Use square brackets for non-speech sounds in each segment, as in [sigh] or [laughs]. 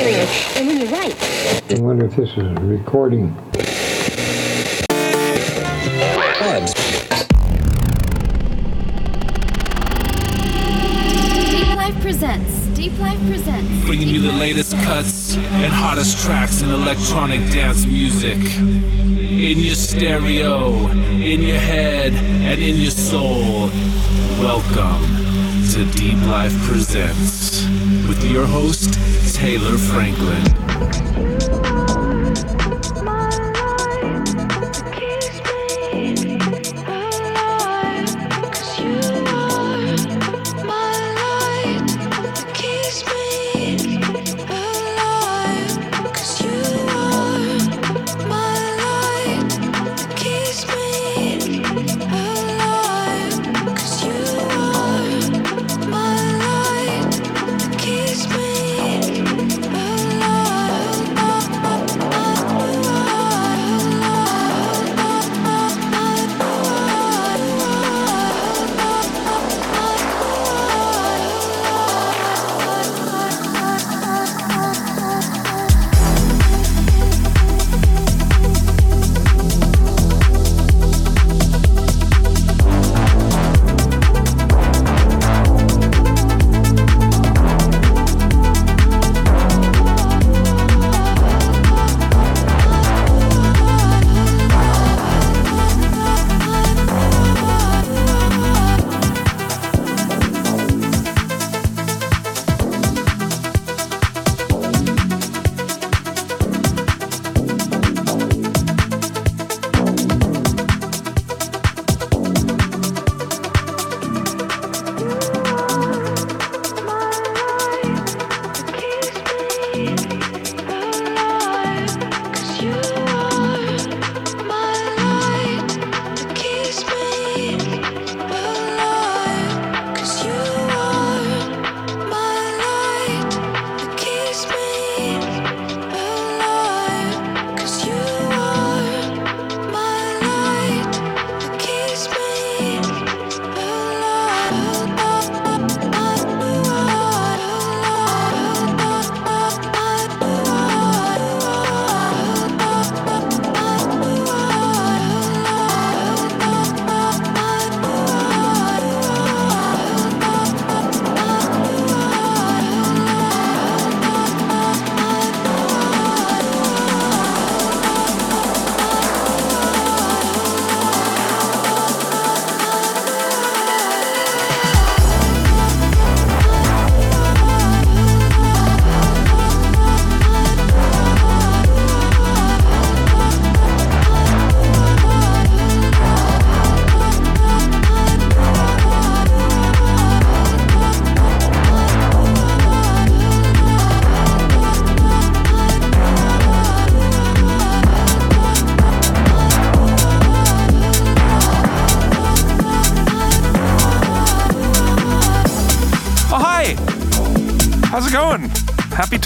And when you write, I wonder if this is a recording. Deep Life presents. Deep Life presents. bringing you the latest cuts and hottest tracks in electronic dance music. In your stereo, in your head, and in your soul. Welcome to Deep Life Presents with your host, Taylor Franklin.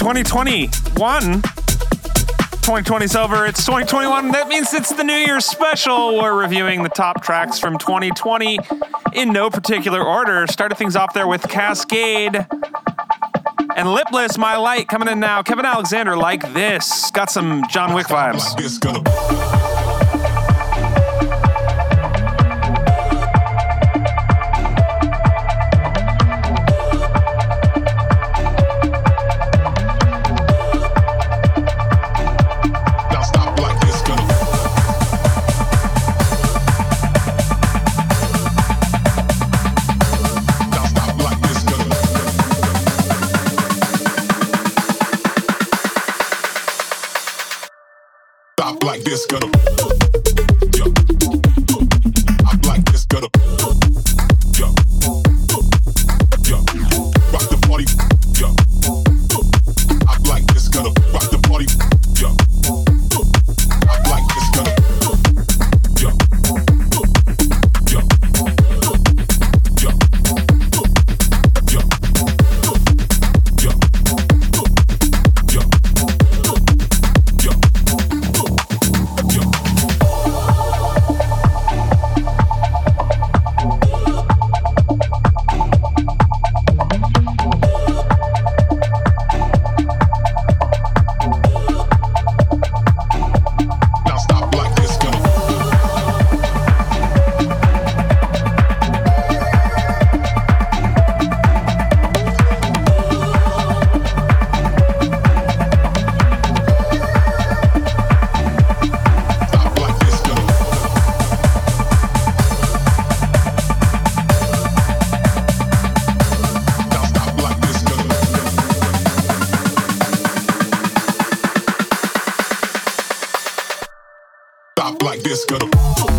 2021. 2020's over. It's 2021. That means it's the New Year's special. We're reviewing the top tracks from 2020 in no particular order. Started things off there with Cascade and Lipless, My Light coming in now. Kevin Alexander, like this. Got some John Wick vibes. It's gonna.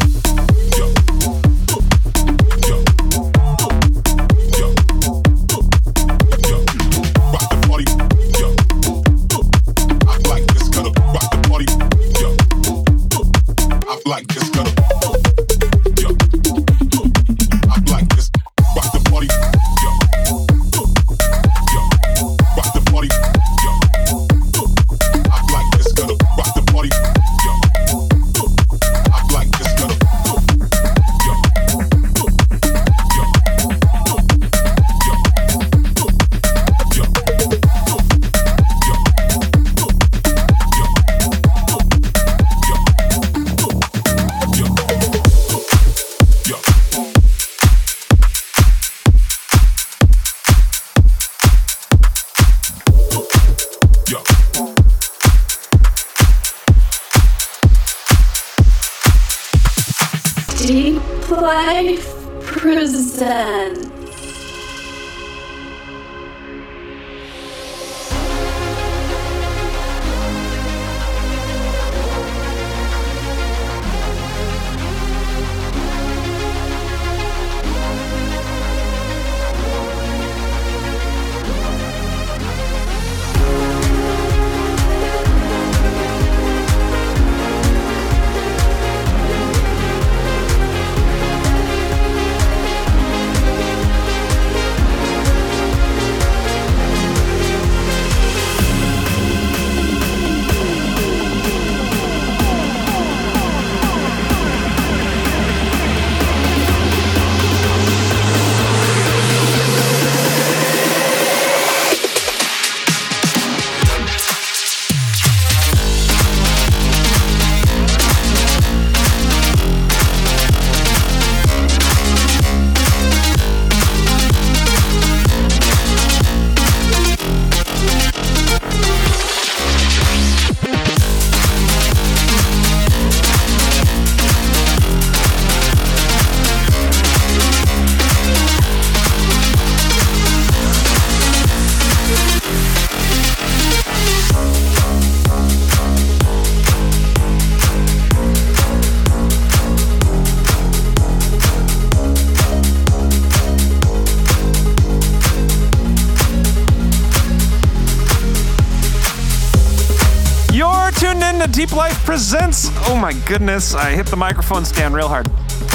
presents. Oh my goodness, I hit the microphone stand real hard.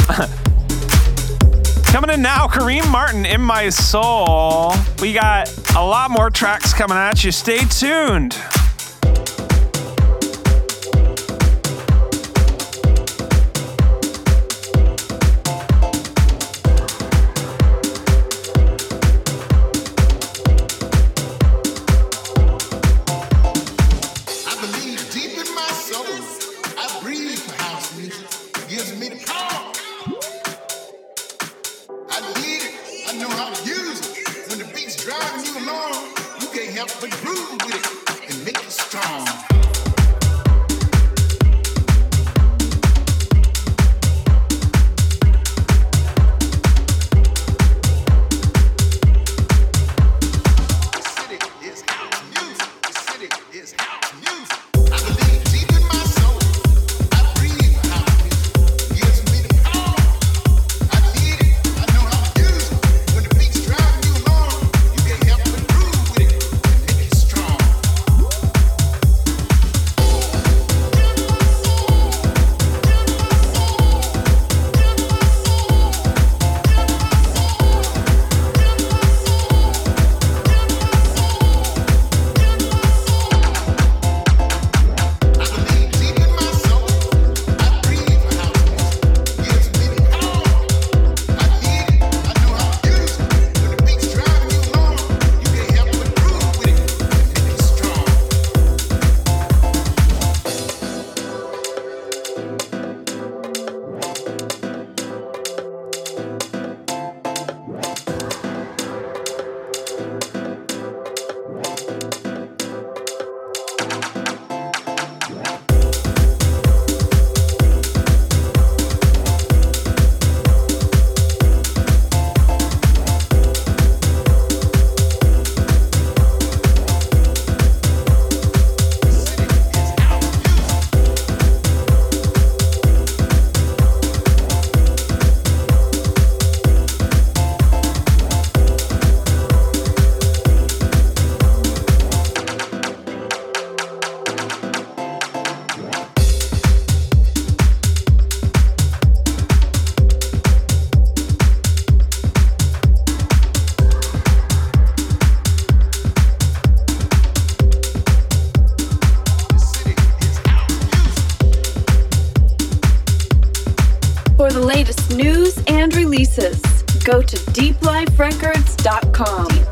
[laughs] coming in now, Kareem Martin in my soul. We got a lot more tracks coming at you. Stay tuned. Go to deepliferecords.com.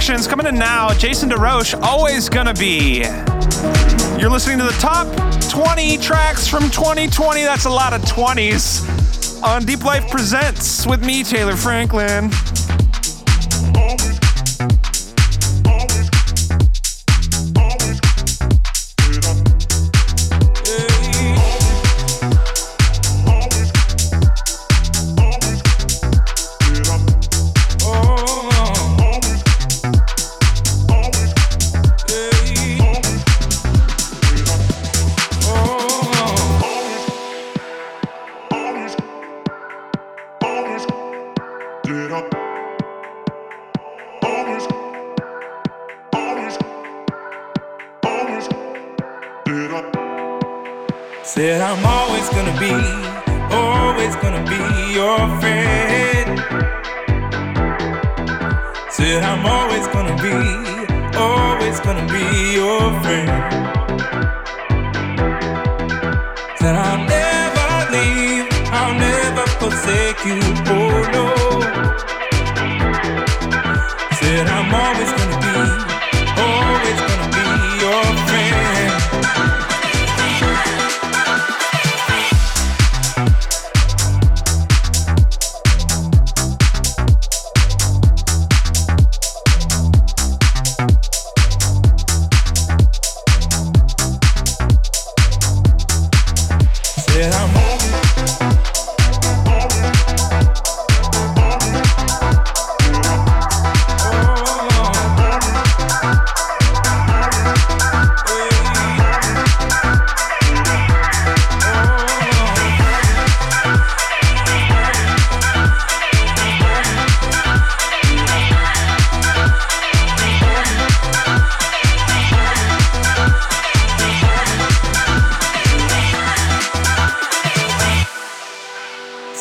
Coming in now. Jason DeRoche, always gonna be. You're listening to the top 20 tracks from 2020. That's a lot of 20s on Deep Life Presents with me, Taylor Franklin.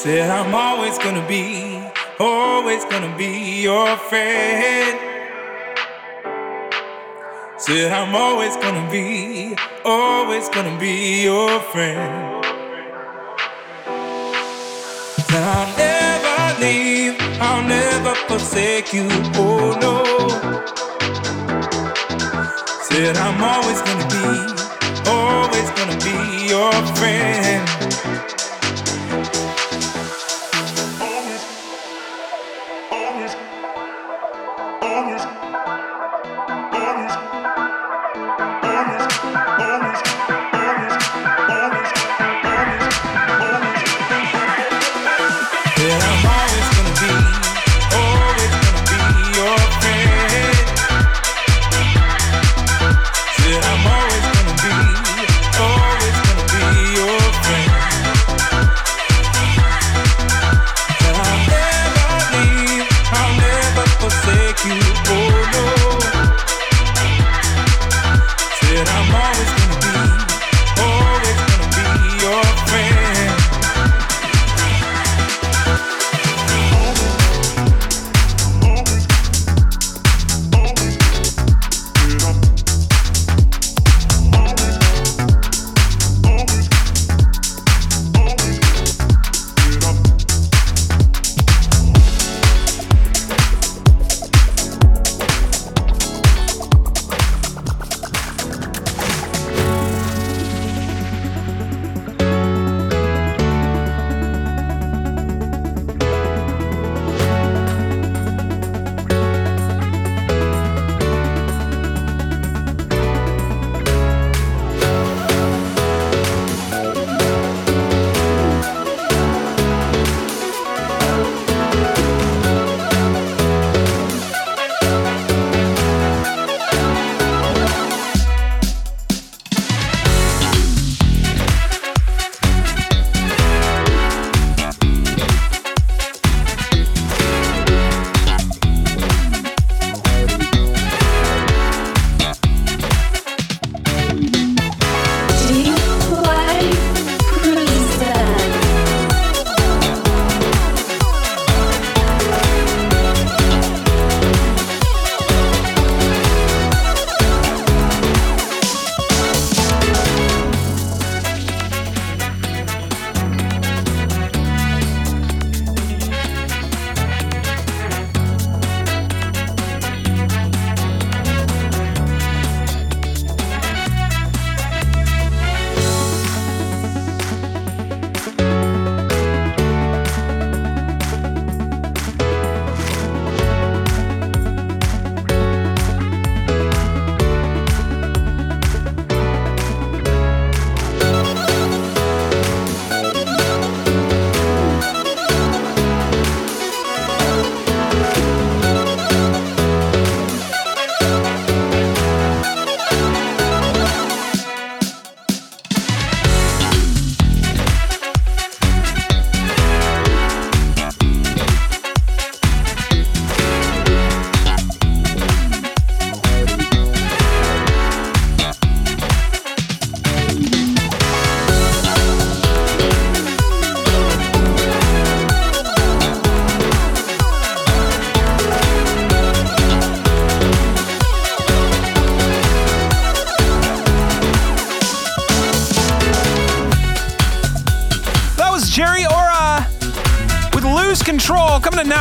Said I'm always gonna be, always gonna be your friend. Said I'm always gonna be, always gonna be your friend. Said I'll never leave, I'll never forsake you, oh no. Said I'm always gonna be, always gonna be your friend.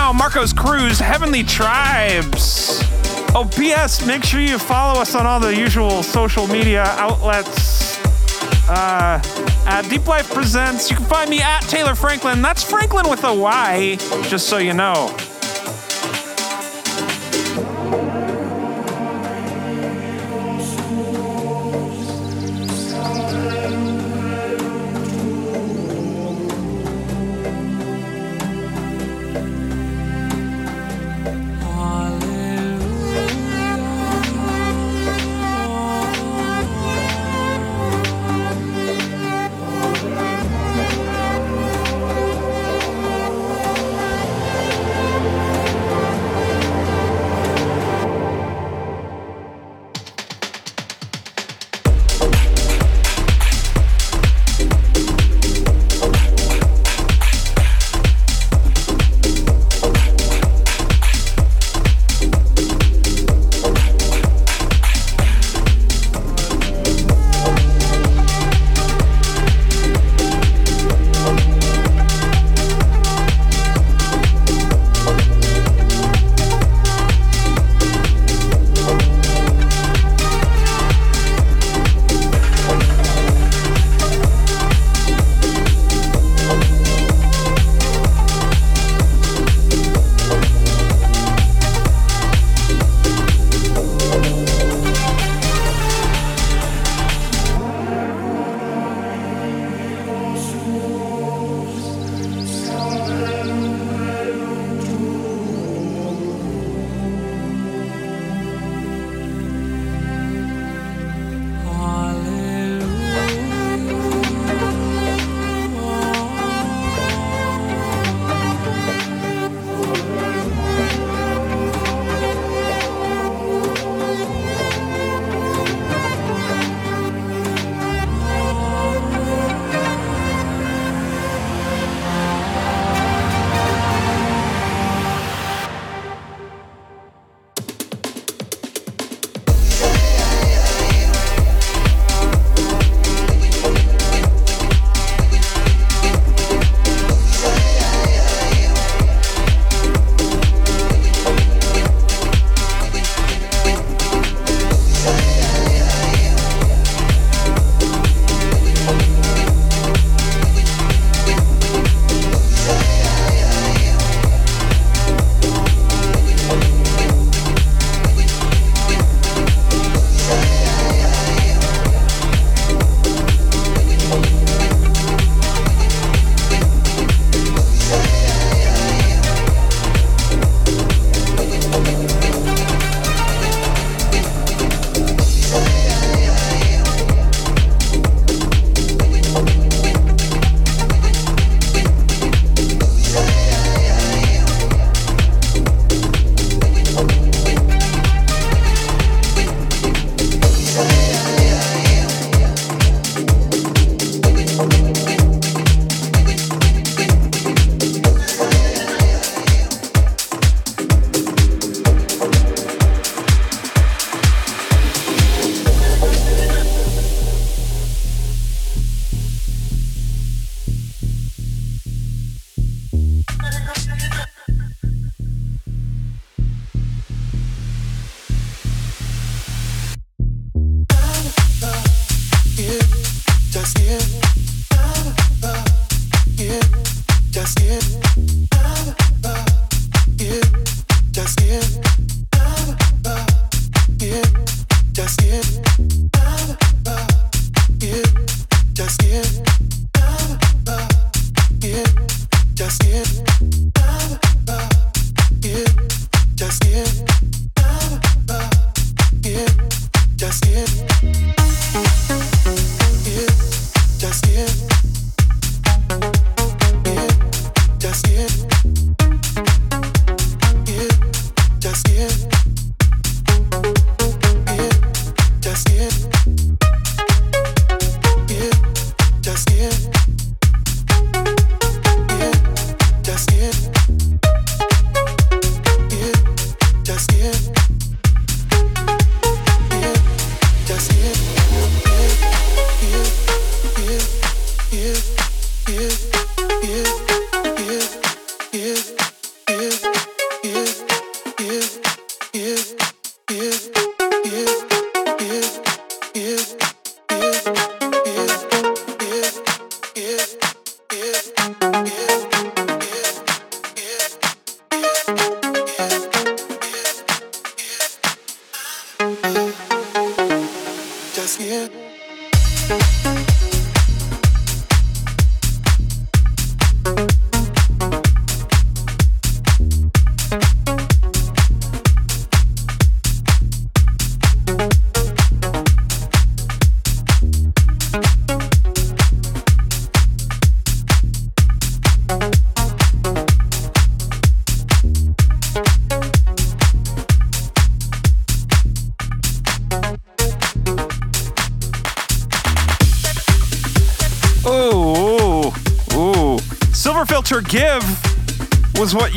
Now, Marcos Cruz, Heavenly Tribes. Oh, P.S. Make sure you follow us on all the usual social media outlets. Uh, at Deep Life Presents. You can find me at Taylor Franklin. That's Franklin with a Y, just so you know.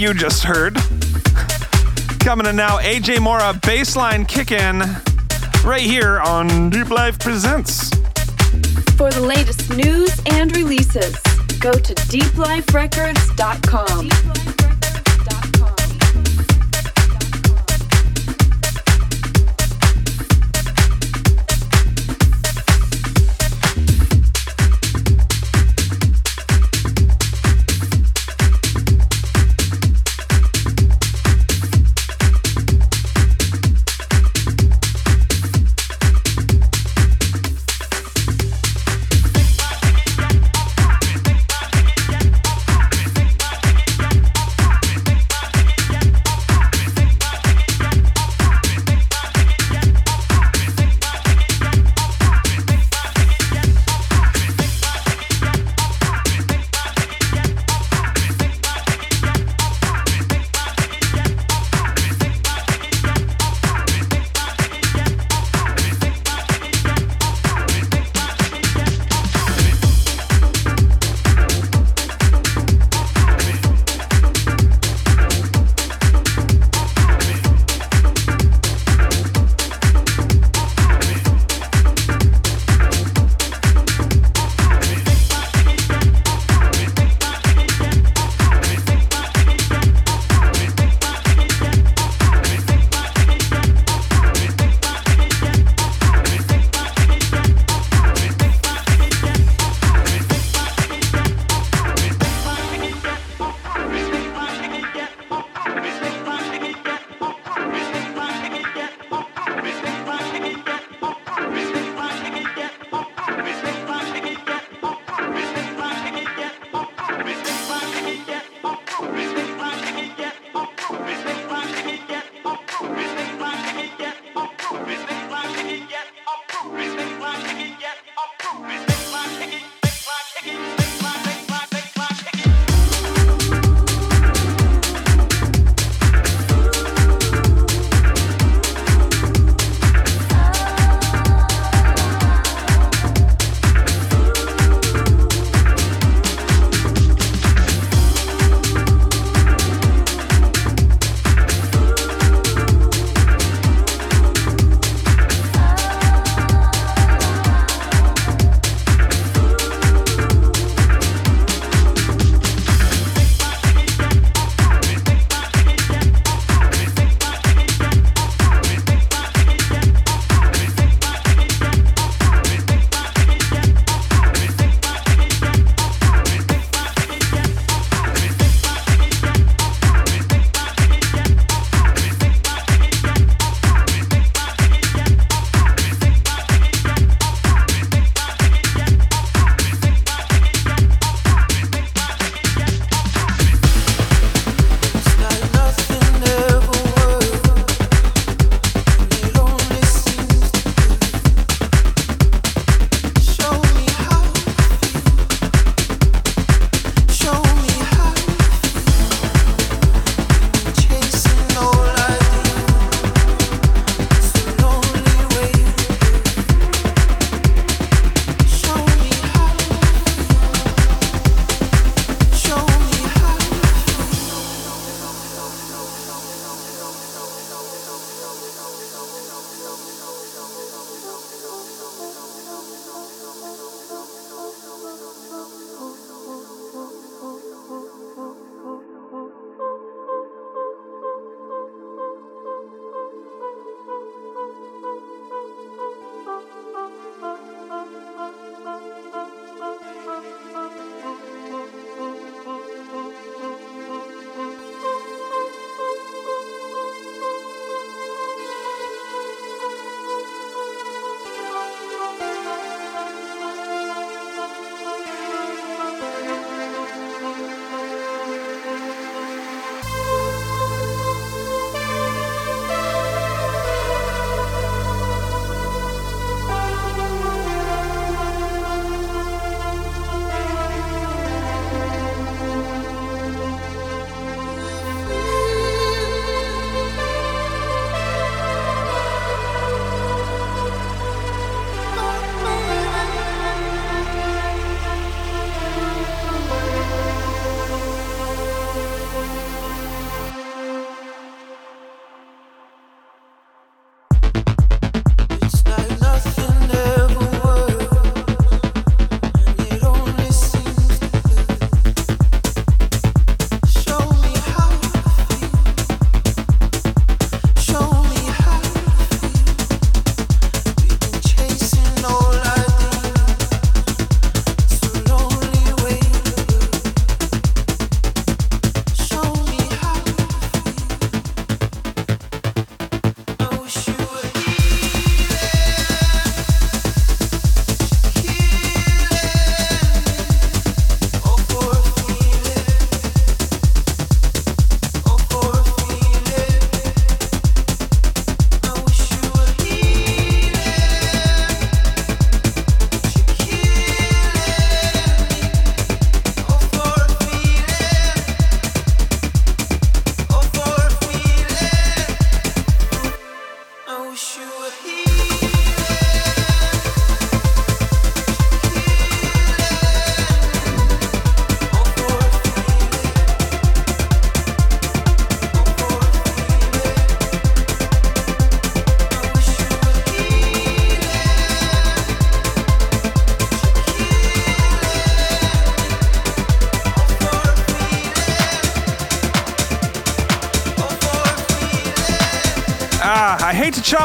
You just heard. Coming in now, AJ Mora baseline kick in right here on Deep Life Presents. For the latest news and releases, go to deepliferecords.com. Thank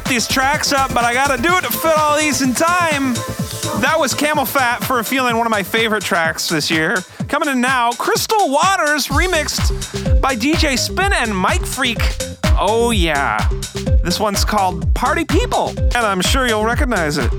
these tracks up, but I gotta do it to fit all these in time. That was CamelPhat for a feeling, one of my favorite tracks this year. Coming in now, Crystal Waters remixed by DJ Spin and Mike Freak. Oh, yeah. This one's called Party People, and I'm sure you'll recognize it.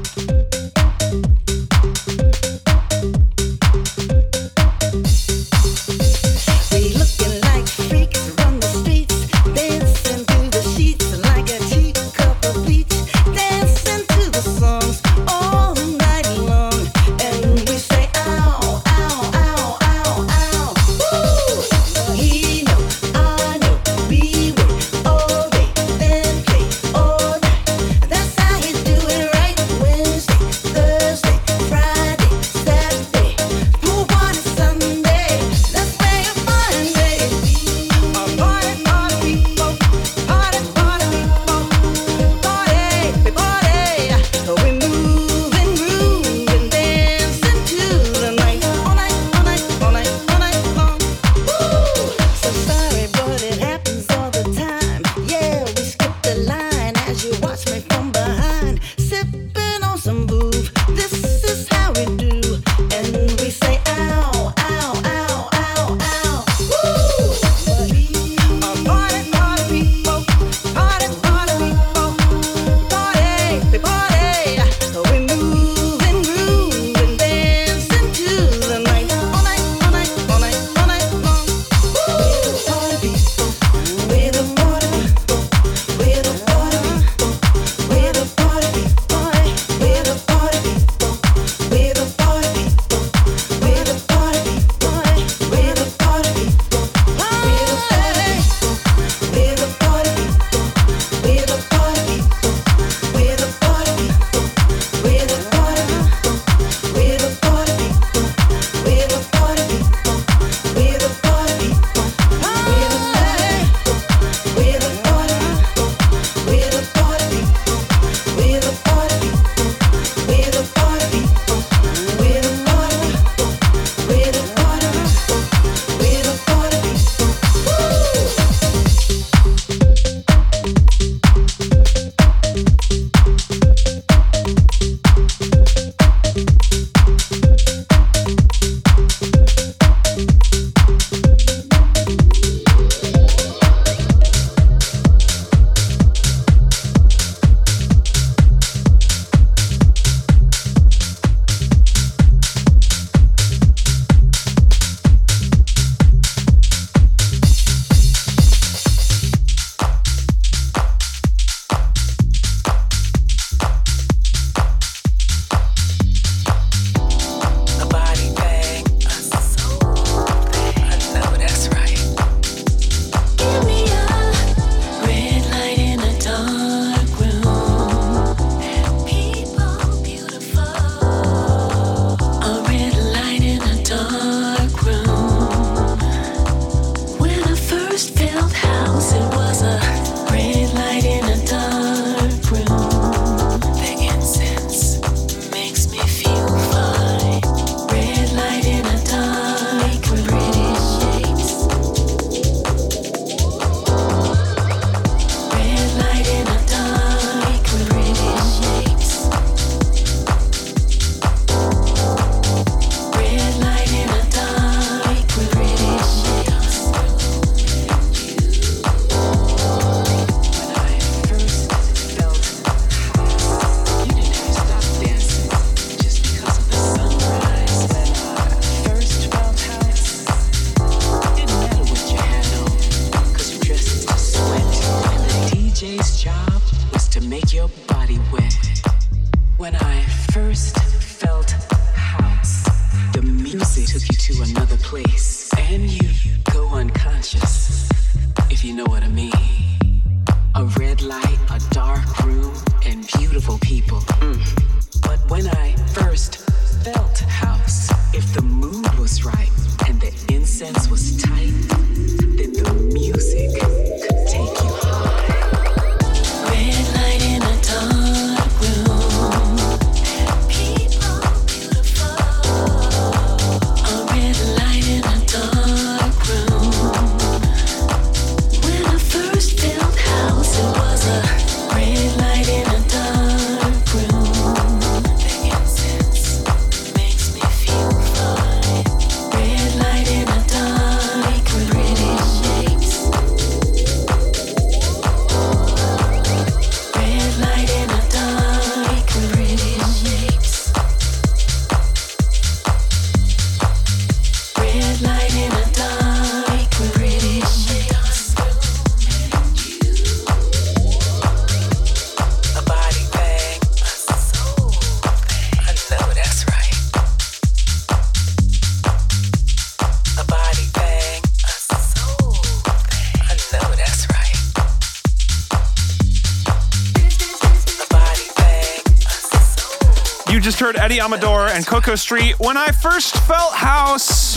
just heard Eddie Amador and Coco Street. When I first felt house,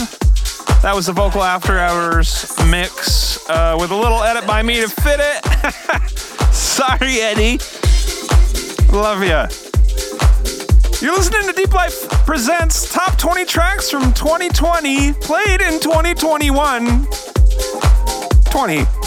that was the vocal after hours mix uh, with a little edit by me to fit it. [laughs] Sorry, Eddie. Love ya. You're listening to Deep Life Presents Top 20 Tracks from 2020, played in 2021. 20.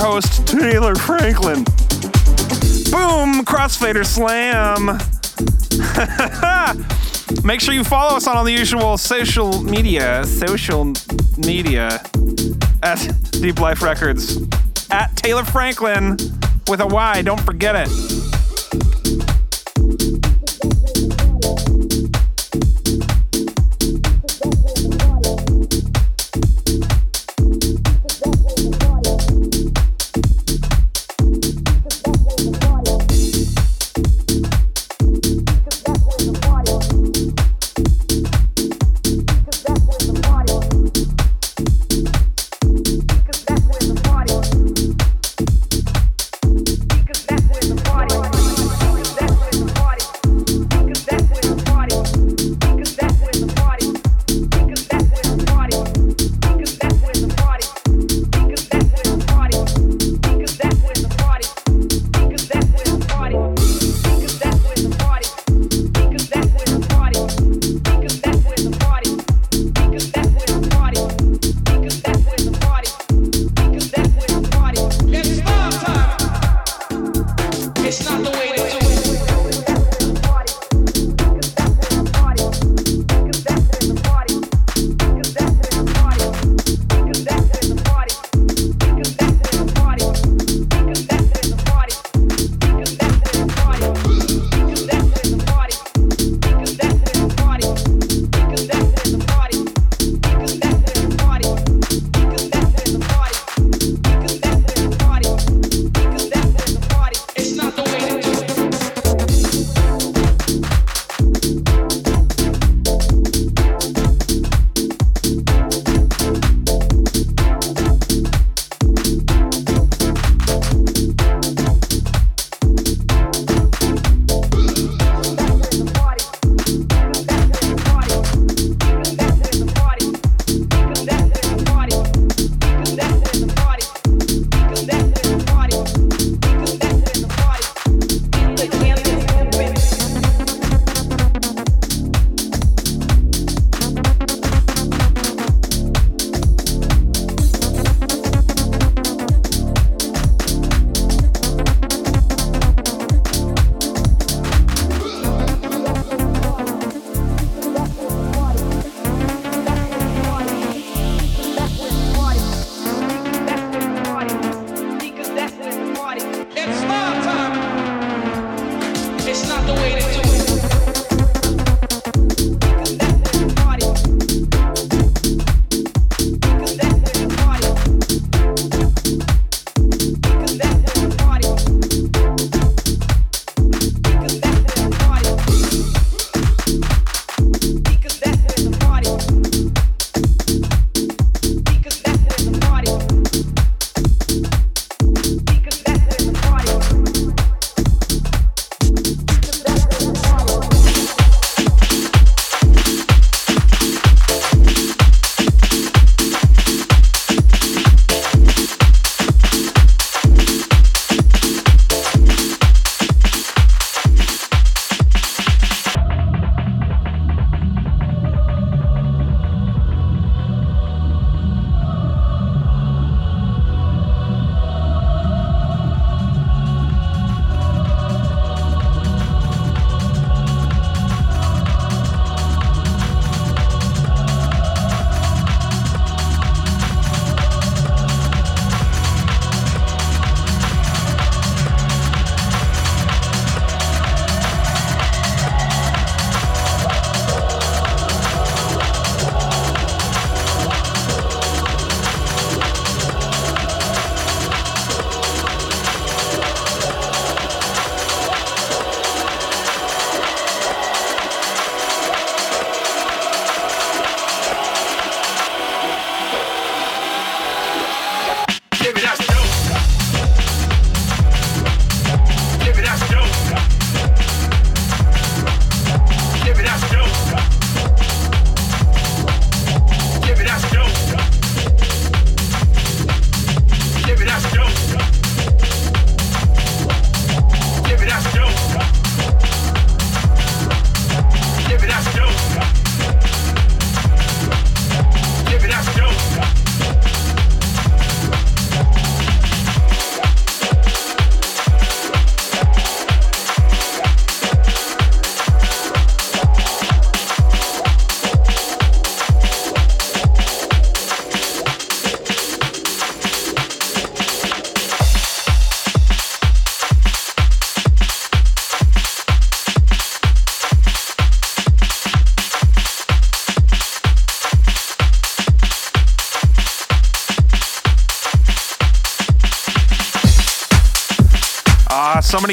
Your host, Taylor Franklin. Boom! Crossfader Slam. [laughs] Make sure you follow us on all the usual social media, social media at Deep Life Records. At Taylor Franklin with a Y, don't forget it.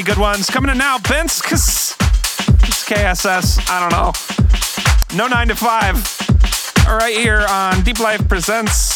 good ones. Coming in now, Vince, cause it's KSS. I don't know. No 9 to 5. Right here on Deep Life Presents.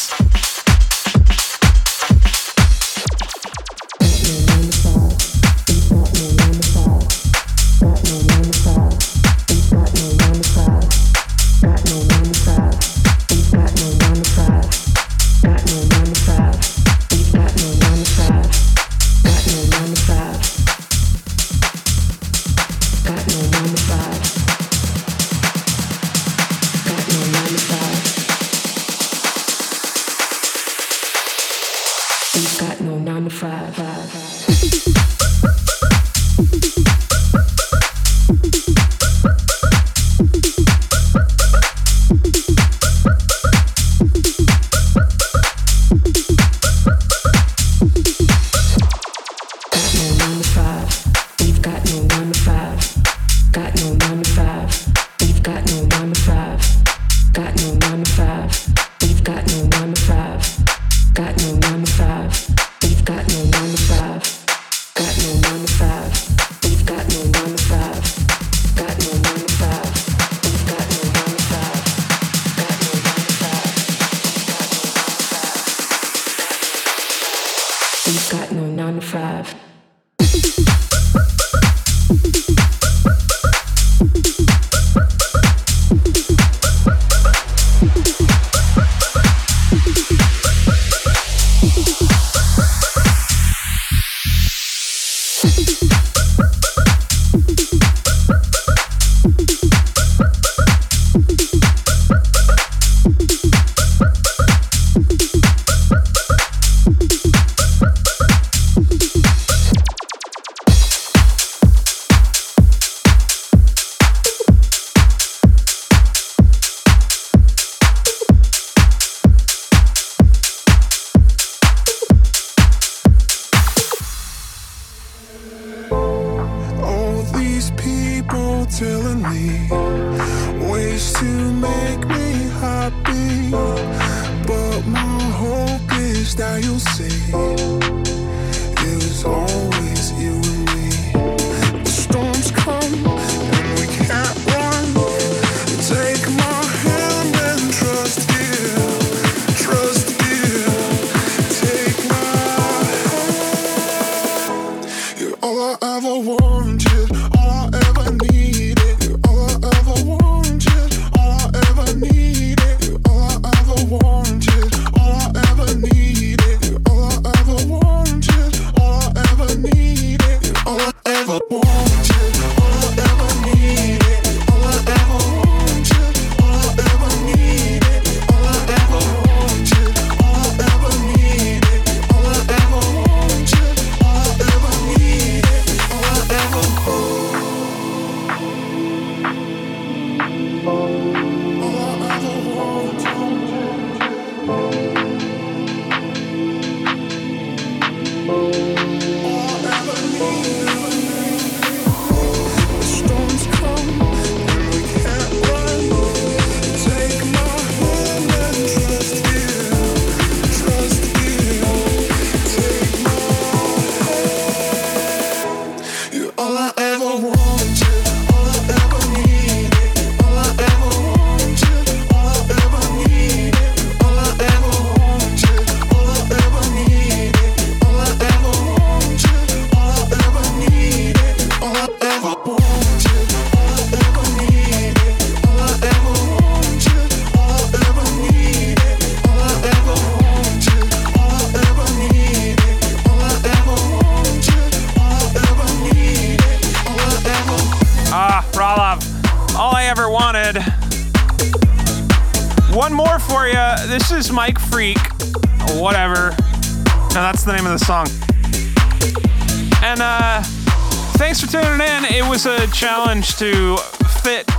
good challenge to fit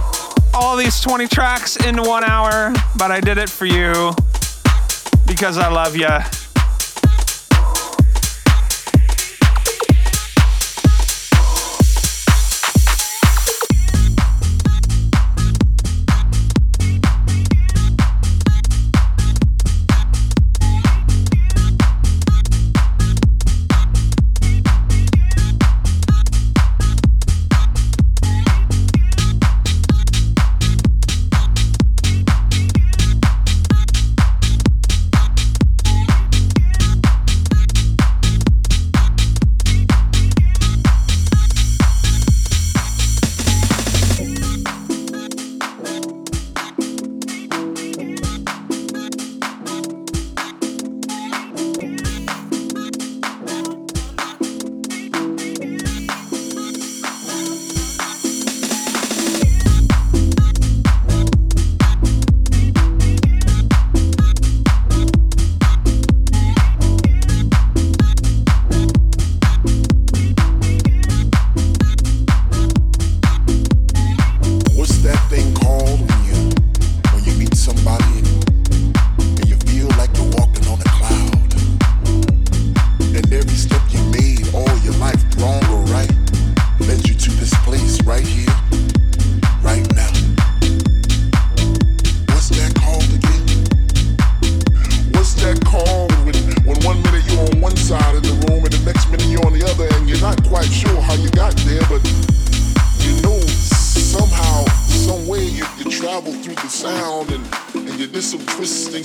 all these 20 tracks in one hour, but I did it for you because I love you.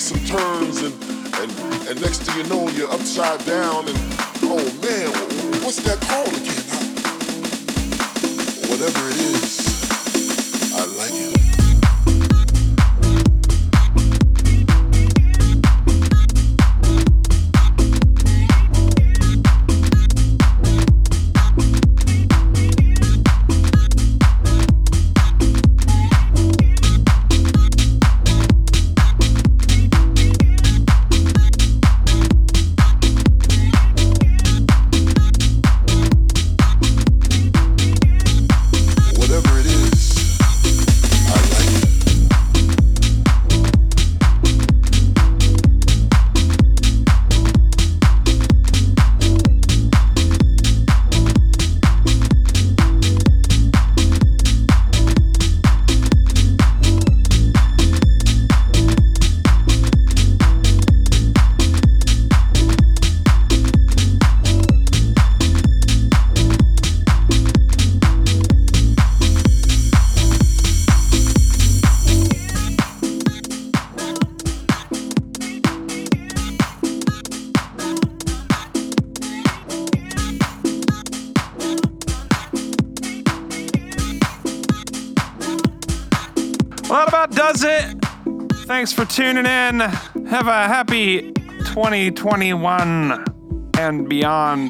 Some turns, and, and, and next thing you know, you're upside down. And oh man, what's that called again? Whatever it is, Thanks for tuning in. Have a happy 2021 and beyond.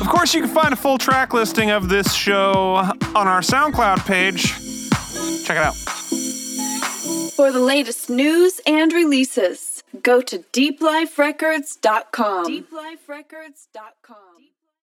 Of course, you can find a full track listing of this show on our SoundCloud page. Check it out. For the latest news and releases, go to deepliferecords.com. Deepliferecords.com.